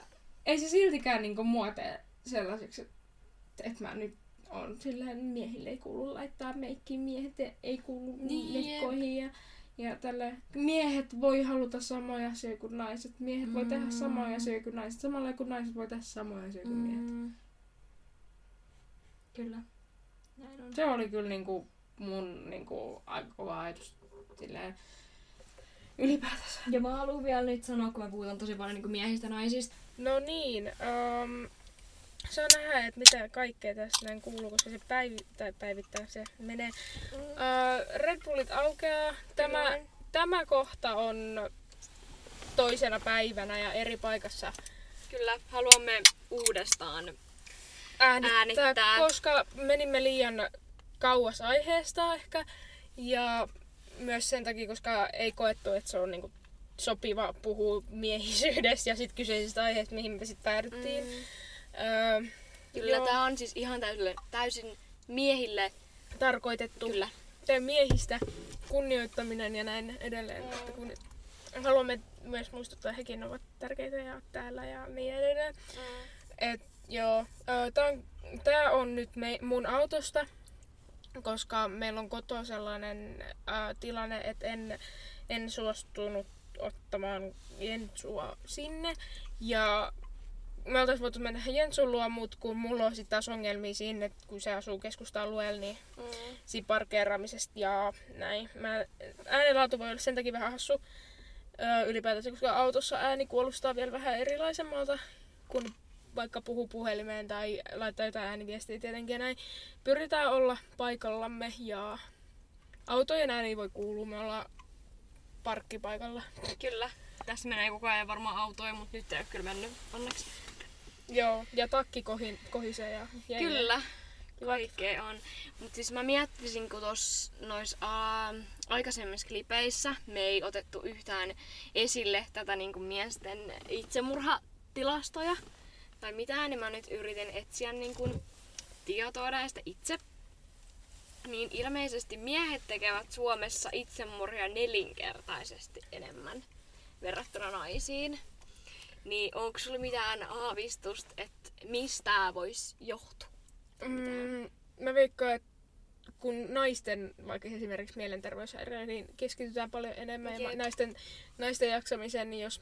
ei se siltikään niinku mua tee sellaiseksi, että et mä nyt on silleen, miehille ei kuulu laittaa meikkiä, miehet ei kuulu Niin, mekkoihin ja, ja tälle. Miehet voi haluta samoja asioita kuin naiset, miehet voi tehdä Mm. samoja asioita kuin naiset, samalla kuin naiset voi tehdä samoja asioita kuin miehet. Mm. Kyllä. Näin on. Se oli kyllä niinku mun niinku aika kova ajatus silleen ylipäätänsä. Ja mä haluan vielä nyt sanoa, kun me puhutaan tosi paljon niin miehistä ja naisista. No niin, um, saa nähdä, että mitä kaikkea tässä näin kuuluu, koska se päivi, tai päivittää se menee. Mm. Uh, Red Bullit aukeaa. Tämä, Kyllä. tämä kohta on toisena päivänä ja eri paikassa Kyllä, haluamme uudestaan. äänittää, Äänittää. koska menimme liian kauas aiheesta ehkä. Ja myös sen takia, koska ei koettu, että se on niinku sopiva puhua miehisyydestä ja sit kyseisestä aiheesta, mihin me sitten päädyttiin. Mm. Öö, Kyllä, joo, tää on siis ihan täysin, täysin miehille. tarkoitettu Kyllä. teidän miehistä kunnioittaminen ja näin edelleen. Mm. Että kun haluamme myös muistuttaa, että hekin ovat tärkeitä ja täällä ja niin edelleen. Et, joo, ö, tää on, tää on nyt me, mun autosta, koska meillä on kotoa sellainen ä, tilanne, että en, en suostunut ottamaan Jentsua sinne. Ja me oltais voitu mennä Jentsun luo, mutta kun mulla on sitten taas ongelmia siinä, että kun se asuu keskusta-alueella, niin Mm. siinä parkkeeraamisesta ja näin. Mä, äänenlaatu voi olla sen takia vähän hassu öö, ylipäätänsä, koska autossa ääni kuulostaa vielä vähän erilaisemmalta, kun vaikka puhuu puhelimeen tai laittaa jotain ääniviestiä tietenkin näin. Pyritään olla paikallamme ja autojen ääni voi kuulua, me ollaan parkkipaikalla. Kyllä. Tässä menee koko ajan varmaan autoja, mutta nyt ei ole kyllä mennyt onneksi. Joo, ja takki kohin, kohisee ja jengi. Kyllä. Kaikkea on. Mutta siis mä miettisin, kun tuossa noissa aikaisemmissa klipeissä me ei otettu yhtään esille tätä niinku miesten itsemurhatilastoja tai mitään, niin mä nyt yritin etsiä niinku tietoa näistä itse. Niin ilmeisesti miehet tekevät Suomessa itsemurhia nelinkertaisesti enemmän verrattuna naisiin. Niin onko sulla mitään aavistusta, että mistä tää voisi johtua? Mm, mä veikkaan, että kun naisten, vaikka esimerkiksi mielenterveyshäiriöitä, niin keskitytään paljon enemmän. Ja naisten, naisten jaksamiseen, niin jos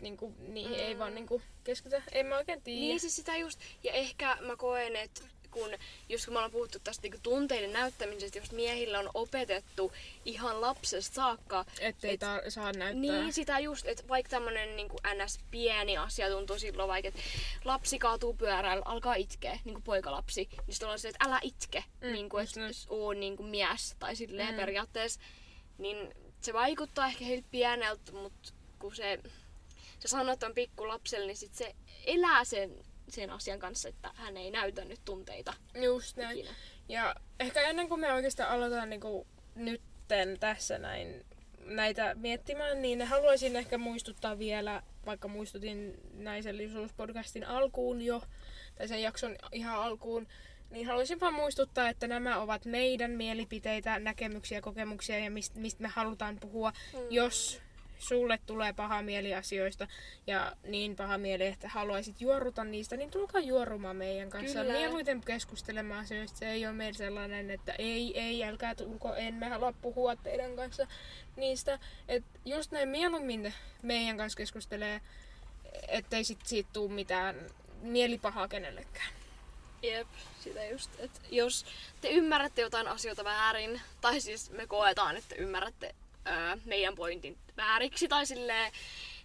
niin kuin, niihin mm. ei vaan niin kuin, keskitytä, en mä oikein tiedä. Niin siis sitä just, ja ehkä mä koen, että kun, just kun me ollaan puhuttu tästä niinku tunteiden näyttämisestä, just miehillä on opetettu ihan lapsesta saakka. Ettei et- ta- saa näyttää. Niin sitä just, että vaikka tämmönen niin ns. pieni asia tuntuu silloin vaikka, että lapsi kaatuu pyörällä, alkaa itkeä, niin kuin poikalapsi, niin sitten ollaan se, että älä itke, Mm, niin kuin, just että oo niin kuin mies tai silleen Mm. periaatteessa. Niin se vaikuttaa ehkä heiltä pieneltä, mutta kun se, se sanoo, että on pikku lapselle, niin sit se elää sen, sen asian kanssa, että hän ei näytä nyt tunteita Just näin. ikinä. Ja ehkä ennen kuin me oikeastaan aloitetaan niin kuin nytten tässä näin näitä miettimään, niin haluaisin ehkä muistuttaa vielä, vaikka muistutin naisellisuuspodcastin alkuun jo, tai sen jakson ihan alkuun, niin haluaisin vaan muistuttaa, että nämä ovat meidän mielipiteitä, näkemyksiä, kokemuksia ja mistä mist me halutaan puhua. Mm. Jos sulle tulee paha mieli asioista ja niin paha mieli, että haluaisit juoruta niistä, niin tulkaa juorumaan meidän kanssa. Kyllä. Mieluiten keskustelemaan asioista. Se ei ole meillä sellainen, että ei, ei, älkää tulko, emme halua puhua teidän kanssa niistä. Et just näin mieluummin meidän kanssa keskustelee, ettei sit siitä tuu mitään mielipahaa kenellekään. Jep, sitä just. Et jos te ymmärrätte jotain asioita väärin, tai siis me koetaan, että ymmärrätte ää, meidän pointin vääriksi tai silleen,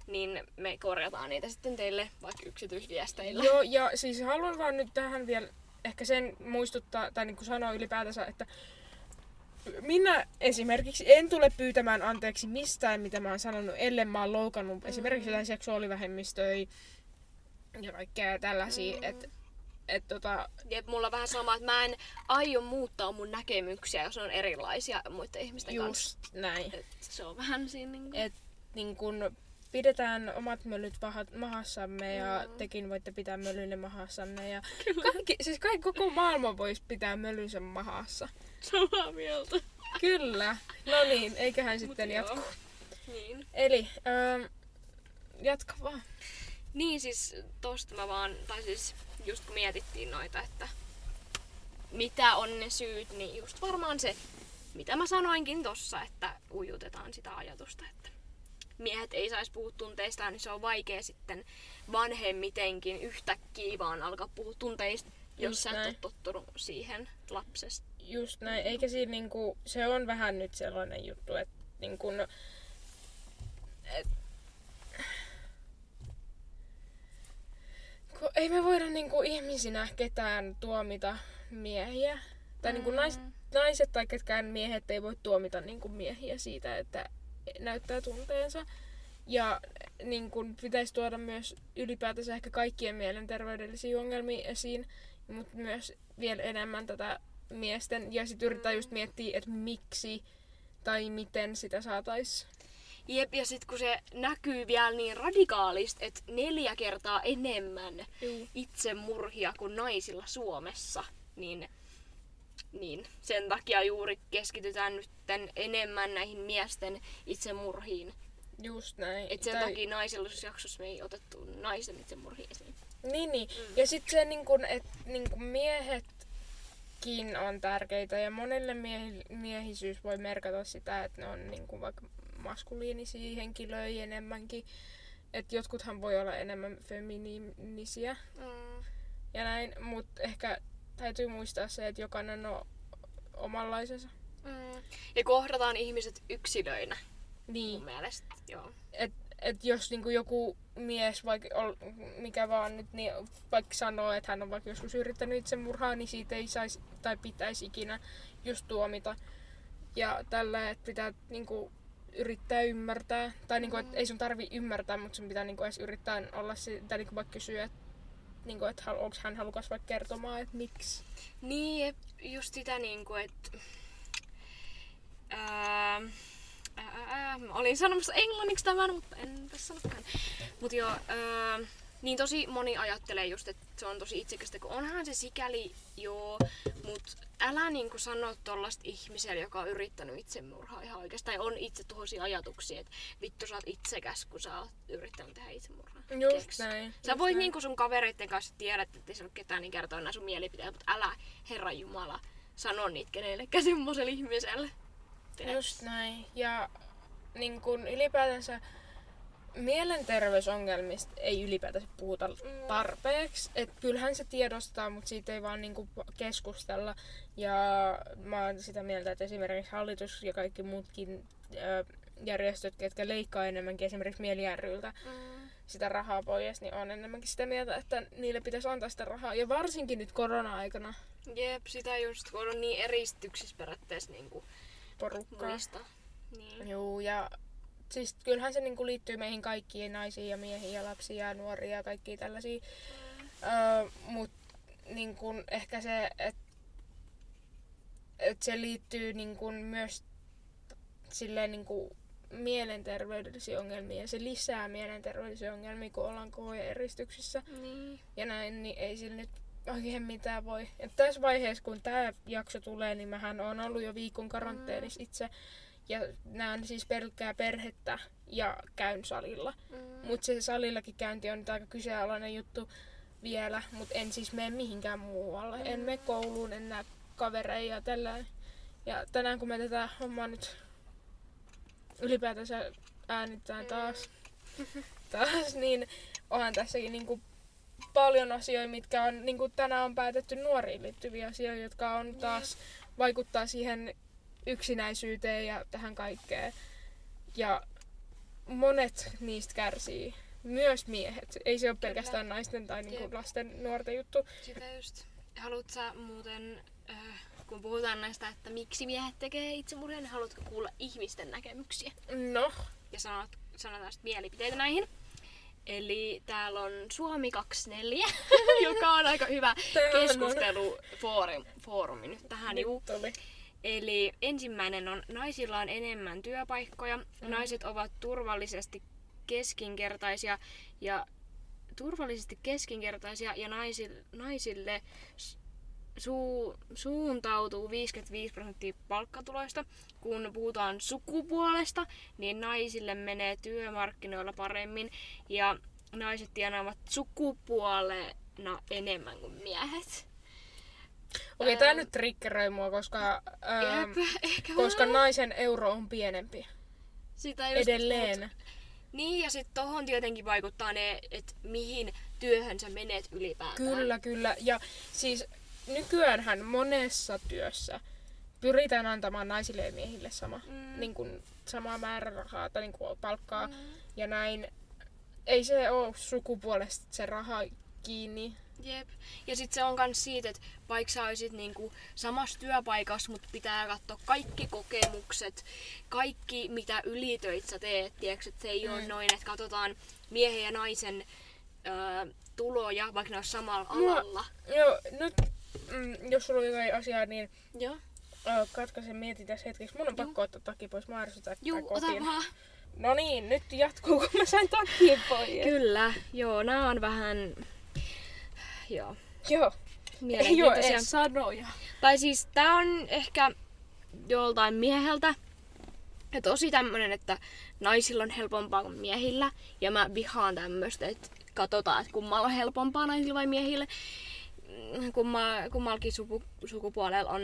niin me korjataan niitä sitten teille vaikka yksityisviesteillä. Joo, ja siis haluan vaan nyt tähän vielä ehkä sen muistuttaa, tai niin kuin sanoa ylipäätänsä, että minä esimerkiksi en tule pyytämään anteeksi mistään, mitä mä oon sanonut, ellen mä oon loukannut mm. esimerkiksi jotain seksuaalivähemmistöjä ja kaikkea tällaisia, mm. että et tota, Jep, mulla on vähän sama, että mä en aio muuttaa mun näkemyksiä, jos on erilaisia muiden ihmisten kanssa. just näin. Et se on vähän siinä niinku... Et niin kun pidetään omat möllyt pahat mahassamme ja Mm. tekin voitte pitää mölyne mahassanne. Ja kaikki, siis kaikki, koko maailma voisi pitää mölynsä mahassa. samaa mieltä. Kyllä. No niin, eiköhän sitten Mut joo. jatku. Niin. Eli, ähm, jatka vaan. Niin siis tosta mä vaan, tai siis just kun mietittiin noita, että mitä on ne syyt, niin just varmaan se, mitä mä sanoinkin tossa, että ujutetaan sitä ajatusta, että miehet ei saisi puhua tunteistaan, niin se on vaikea sitten vanhemmitenkin yhtäkkiä vaan alkaa puhua tunteista, jos Just sä et ole tottunut siihen lapsesta. Just näin. Eikä siinä niinku, se on vähän nyt sellainen juttu, että niinku, Kun ei me voida niinku ihmisinä ketään tuomita miehiä. Tai niinku nais, naiset tai ketkään miehet ei voi tuomita niinku miehiä siitä, että näyttää tunteensa. Ja niin kun pitäisi tuoda myös ylipäätänsä ehkä kaikkien mielenterveydellisiä ongelmia esiin, mutta myös vielä enemmän tätä miesten. Ja sitten yrittää just miettiä, että miksi tai miten sitä saataisiin. Jep, ja sitten kun se näkyy vielä niin radikaalisti, että neljä kertaa enemmän Juu. itsemurhia kuin naisilla Suomessa, niin, niin sen takia juuri keskitytään nyt enemmän näihin miesten itsemurhiin. Just näin. Et sen Tai- takia naisellisuusjaksossa me ei otettu naisen itsemurhia esiin. Niin, niin. Mm. Ja sitten se, niin kun, että niin kun miehetkin on tärkeitä ja monelle miehi, miehisyys voi merkata sitä, että ne on niin kun vaikka maskuliinisia henkilöitä enemmänkin. Että jotkuthan voi olla enemmän feminiinisiä Mm. ja näin, mutta ehkä täytyy muistaa se, että jokainen on omanlaisensa. Mm. Ja kohdataan ihmiset yksilöinä, Niin. mun mielestä. Joo. et, et jos niinku joku mies, vaikka ol, mikä vaan nyt, niin vaikka sanoo, että hän on vaikka joskus yrittänyt itsemurhaa, niin siitä ei saisi tai pitäisi ikinä just tuomita. Ja tällä, että pitää niinku yrittää ymmärtää, tai niinku, et ei sun tarvi ymmärtää, mutta sun pitää niinku edes yrittää olla se, tai niinku vaikka kysyä, että niinku, et onko hän halukas vaikka kertomaan, että miksi. Niin, just sitä niinku, että... Ää, ää, ää, olin sanomassa englanniksi tämän, mutta en tässä sanokaan. Mut joo, ää, niin tosi moni ajattelee just, että se on tosi itsekästä, kun onhan se sikäli joo, mut älä niinku sano tollasta ihmiselle, joka on yrittänyt itsemurhaa ihan oikeastaan, tai on itse tuhoisia ajatuksia, että vittu sä oot itsekäs, kun sä oot yrittänyt tehdä itsemurhaa. Just Tiedätkö? näin. Sä just voit näin. niinku sun kavereitten kanssa tiedät, että ei se ole ketään niin kertoa nämä sun mielipiteet, mutta älä, Herra Jumala, sano niitä kenellekään semmoiselle ihmiselle. Tiedätkö? Just näin. Ja niin kun ylipäätänsä mielenterveysongelmista ei ylipäätänsä puhuta tarpeeksi. Et kyllähän se tiedostaa, mutta siitä ei vaan niinku keskustella. Ja mä oon sitä mieltä, että esimerkiksi hallitus ja kaikki muutkin ö, järjestöt, ketkä leikkaa enemmänkin esimerkiksi Mieli ryltä Mm. sitä rahaa pois, niin on enemmänkin sitä mieltä, että niille pitäisi antaa sitä rahaa. Ja varsinkin nyt korona-aikana Jep, sitä just, kun on niin eristyksissä periaatteessa niinku porukkaa. muista. Niin. Joo, ja siis kyllähän se niinku liittyy meihin kaikkiin, naisiin ja miehiin ja lapsiin ja nuoria ja kaikkia tällaisia. Öö, Mutta niinku, ehkä se, että et se liittyy niinku myös silleen niinku mielenterveydellisiä ongelmia ja se lisää mielenterveydellisiä ongelmia, kun ollaan koe-eristyksissä niin. ja näin, niin ei sillä nyt oikein mitään voi. Et tässä vaiheessa, kun tämä jakso tulee, niin mähän on ollut jo viikon karanteenissa itse. Ja näen siis pelkkää perhettä ja käyn salilla. Mm. Mutta se salillakin käynti on nyt aika kyseenalainen juttu vielä, mutta en siis mene mihinkään muualle. En mene kouluun, en näe kavereja ja tällä. Ja tänään kun me tätä hommaa nyt ylipäätänsä äänittään taas, taas niin onhan tässäkin niinku paljon asioita, mitkä on niinku tänään on päätetty nuoriin liittyviä asioita, jotka on taas vaikuttaa siihen yksinäisyyteen ja tähän kaikkeen. Ja monet niistä kärsii. Myös miehet. Ei se ole pelkästään naisten tai niinku Jep. lasten nuorten juttu. Sitä just. Haluat sä muuten, äh, kun puhutaan näistä, että miksi miehet tekee itsemurhia, niin haluatko kuulla ihmisten näkemyksiä? No, Ja sanot, sanotaan sitten mielipiteitä näihin. Eli täällä on Suomi 24, joka on aika hyvä keskustelufoorumi foorumi nyt tähän. Nyt. Eli ensimmäinen on, naisilla on enemmän työpaikkoja, mm. naiset ovat turvallisesti keskinkertaisia ja turvallisesti keskinkertaisia ja naisille, naisille s- suu, suuntautuu 55 prosenttia palkkatuloista. Kun puhutaan sukupuolesta, niin naisille menee työmarkkinoilla paremmin ja naiset tienaavat sukupuolena enemmän kuin miehet. Okei, tää Ähm. nyt triggeröi mua, koska, ähm, Jep, ehkä koska vähän. naisen euro on pienempi. Sitä just, Edelleen. mut- Niin, ja sitten tohon tietenkin vaikuttaa ne, että mihin työhön sä menet ylipäätään. Kyllä, kyllä. Ja siis nykyäänhän monessa työssä pyritään antamaan naisille ja miehille sama, Mm. niin kuin, samaa määrä rahaa tai niin palkkaa ja näin. Ei se ole sukupuolesta se raha kiinni. Jep. Ja sitten se on myös siitä, että vaikka sä olisit niinku samassa työpaikassa, mutta pitää katsoa kaikki kokemukset, kaikki mitä ylitöit sä teet, tiedätkö, että se ei mm. ole noin, että katsotaan miehen ja naisen öö, tuloja, vaikka ne olisi samalla Mua- alalla. Joo, nyt mm, jos sulla on jotain asiaa, niin Joo. ö, katkaisen mietin tässä hetkeksi. Mun on pakko ottaa takki pois. Mä ärsytän Juu, ota kotiin. vaan. No niin, nyt jatkuu, kun mä sain takkiin pois. Kyllä, joo, nämä on vähän... Joo, Joo. Ei ole edes sanoja. Tai siis tää on ehkä joltain mieheltä. Ja tosi tämmönen, että naisilla on helpompaa kuin miehillä. Ja mä vihaan tämmöstä, että katsotaan, että kummalla on helpompaa naisilla vai miehillä. Mm, Kumma, kummallakin suku, sukupuolella on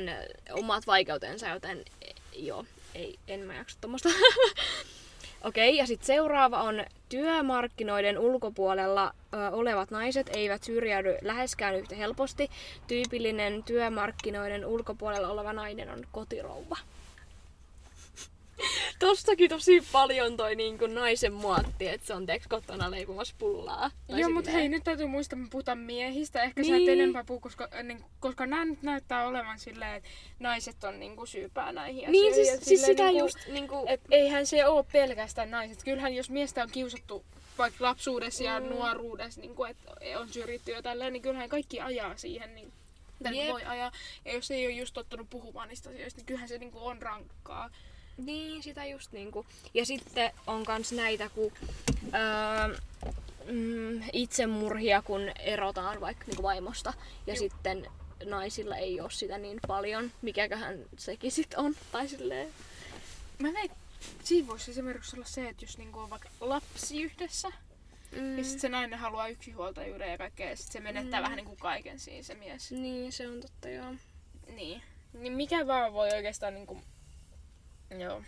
omat vaikeutensa, joten e, joo, ei, en mä jaksa tommosta. Okei, ja sitten seuraava on työmarkkinoiden ulkopuolella ö, olevat naiset eivät syrjäydy läheskään yhtä helposti. Tyypillinen työmarkkinoiden ulkopuolella oleva nainen on kotirouva. Tostakin tosi paljon toi niin kuin naisen muotti, että se on teks kotona leipomassa pullaa. Tai Joo, mutta hei, nyt täytyy muistaa, että me puhutaan miehistä. Ehkä niin. sä Niin. et enempää puhu, koska, niin, koska nämä nyt näyttää olevan silleen, että naiset on niinku syypää näihin Niin, asioihin. siis, Ja siis silleen sitä niinku, just niinku... Et eihän se ole pelkästään naiset. Kyllähän jos miestä on kiusattu vaikka lapsuudessa ja Mm. nuoruudessa, niin kuin, että on syrjitty ja tälleen, niin kyllähän kaikki ajaa siihen. Niin, Jep. voi ajaa. Ja jos ei ole just tottunut puhumaan niistä asioista, niin kyllähän se niinku on rankkaa. Niin, sitä just niinku. Ja sitten on kans näitä, kun öö, mm, itsemurhia, kun erotaan vaikka niinku vaimosta. Ja Juu. sitten naisilla ei ole sitä niin paljon. Mikäköhän sekin sit on. Tai silleen. Mä veik, siinä voisi esimerkiksi olla se, että jos niinku on vaikka lapsi yhdessä, Mm, ja sitten se nainen haluaa yksinhuoltajuuden ja kaikkea, ja sitten se menettää Mm. vähän niinku kaiken siinä se mies. Niin, se on totta joo. Niin. Niin mikä vaan voi oikeastaan niinku... Joo.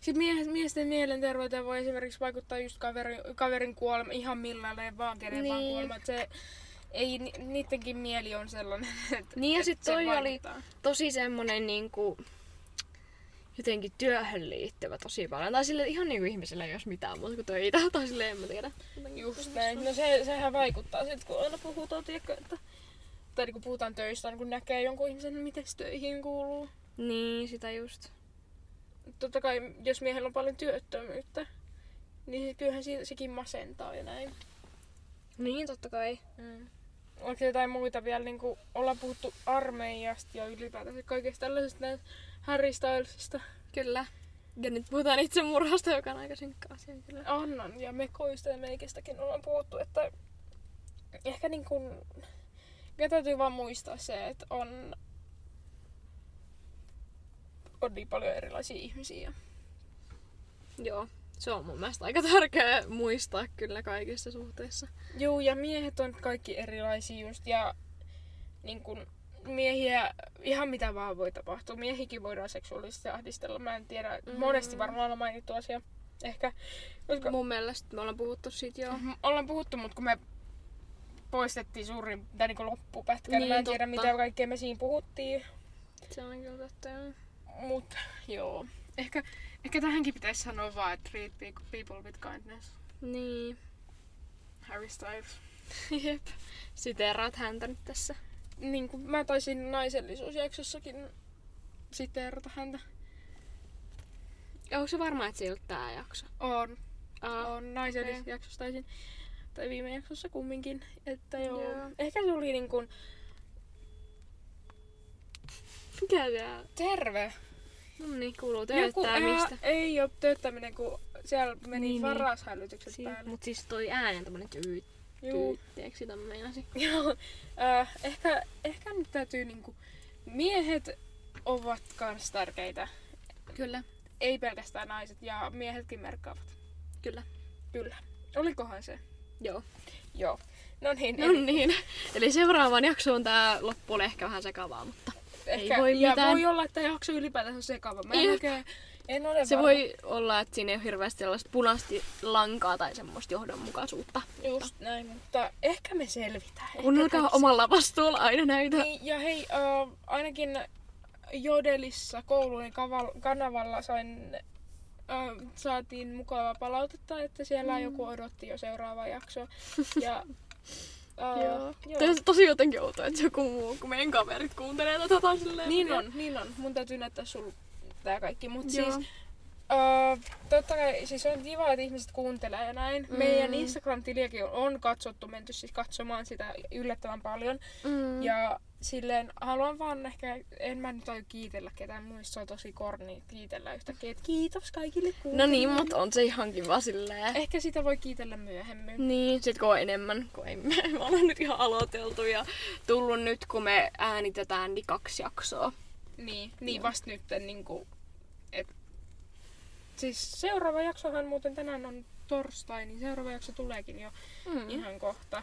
Sitten mies, miesten mielenterveyteen voi esimerkiksi vaikuttaa just kaveri, kaverin kuolema ihan millalleen vaan, kenen vaan Niin. kuolema. Et se, ei, ni- niittenkin mieli on sellainen, että Niin ja et sit se toi oli vaikuttaa. tosi semmonen niinku jotenkin työhön liittyvä tosi paljon. Tai sille ihan niinku ihmisellä ei olisi mitään muuta kuin töitä. Tai silleen en mä tiedä. Just näin. No se, sehän vaikuttaa sitten, kun aina puhutaan, tiedätkö, että... Tai kun puhutaan töistä, niin kun näkee jonkun ihmisen, niin miten töihin kuuluu. Niin, sitä just. Totta kai, jos miehellä on paljon työttömyyttä, niin kyllähän siitä, sekin masentaa ja näin. Niin, totta kai. Mm. Onko jotain muita vielä, niin kuin ollaan puhuttu armeijasta ja ylipäätänsä kaikesta tällaisesta näin Harry Stylesista. Kyllä. Ja nyt puhutaan itsemurhasta, joka on aika synkkä asia. Kyllä. Annan ja Mekoista ja Meikistäkin ollaan puhuttu, että ehkä niin kuin, mikä täytyy vaan muistaa se, että on, on niin paljon erilaisia ihmisiä. Joo. Se on mun mielestä aika tärkeää muistaa kyllä kaikissa suhteissa. Joo, ja miehet on kaikki erilaisia just, ja niin kun, miehiä, ihan mitä vaan voi tapahtua. Miehikin voidaan seksuaalisesti ahdistella, mä en tiedä. Mm. Mm. Monesti varmaan on mainittu asia. Ehkä, koska Mun mielestä me ollaan puhuttu siitä joo. m- ollaan puhuttu, mutta kun me poistettiin suurin, tai niin loppupätkä, niin, Niin, mä en tiedä totta. mitä kaikkea me siinä puhuttiin. Se on kyllä totta joo. Mut joo, ehkä, ehkä tähänkin pitäisi sanoa vaan, että treat pe- people with kindness. Niin. Harry Styles. Jep. Siteeraat häntä nyt tässä. Niin kuin mä taisin naisellisuusjaksossakin siteerata häntä. Onko se varma, että se ei ollut tää jakso? On. Aa, on naisellisjaksossa taisin. Tai viime jaksossa kumminkin. Että joo. Joo. Ehkä se oli niin kuin Mikä tää? terve. No niin, kuuluu Joku, tööttäämistä. ää, ei ole tööttäminen, kun siellä meni Niin, niin, niin. varashälytykset Si- päälle. mut siis toi äänen tämmönen tyyt. Juu. Tyytteeksi sitä mä meinasin. Joo. Ää, ehkä, ehkä nyt täytyy niinku... Miehet ovat kans tärkeitä. Kyllä. Ei pelkästään naiset ja miehetkin merkkaavat. Kyllä. Kyllä. Olikohan se? Joo. Joo. No niin. No niin. Eli seuraavaan jaksoon tää loppu oli ehkä vähän sekavaa, mutta Ehkä, Ei voi ja mitään. voi olla, että jakso ylipäätään on sekava. Mä en oikein, en ole se varma. voi olla, että siinä ei ole hirveästi sellaista punaista lankaa tai semmoista johdonmukaisuutta. Just näin, mutta ehkä me selvitään. Kuunnelkaa omalla vastuulla aina näitä. Niin, ja hei, uh, ainakin Jodelissa koulun kaval- kanavalla sain, äh, saatiin mukavaa palautetta, että siellä mm. joku odotti jo seuraava jakso. Ja, äh, Joo. Tämä on tosi jotenkin outoa, että joku muu kuin meidän kaverit kuuntelee tätä silleen. Niin on, niin on. Mun täytyy näyttää sul tää kaikki. Mut Joo. siis, uh, totta kai, siis on kiva, että ihmiset kuuntelee ja näin. Mm. Meidän Instagram-tiliäkin on, katsottu, menty siis katsomaan sitä yllättävän paljon. Mm. Ja silleen haluan vaan ehkä, en mä nyt aio kiitellä ketään, mun se on tosi korni kiitellä yhtäkkiä, että kiitos kaikille No kuuntelijoille. niin, mutta on se ihan kiva silleen. Ehkä sitä voi kiitellä myöhemmin. Niin, sit kun on enemmän, kun ei me, me ollaan nyt ihan aloiteltu ja tullut nyt, kun me äänitetään, niin kaksi jaksoa. Niin, niin vasta nyt niinku, et, siis seuraava jaksohan muuten tänään on torstai, niin seuraava jakso tuleekin jo Mm. ihan kohta.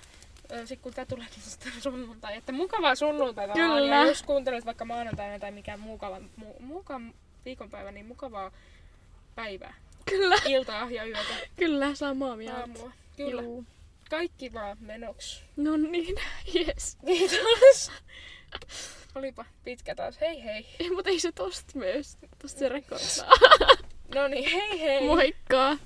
Sitten kun tää tuleekin sitten sunnuntai, että mukavaa sunnuntaita Kyllä. vaan. Ja jos kuuntelet vaikka maanantaina tai mikään mukava, mu, muka, viikonpäivä, niin mukavaa päivää. Kyllä, Iltaa ja yötä. kyllä, samaa mieltä. Aamua. Kyllä. Juu. Kaikki vaan menoksi. No niin, yes. Kiitos. Olipa pitkä taas. Hei hei. Ei, mutta ei se tosta myös. Tosta se rekordsaa. No niin, hei hei. Moikka!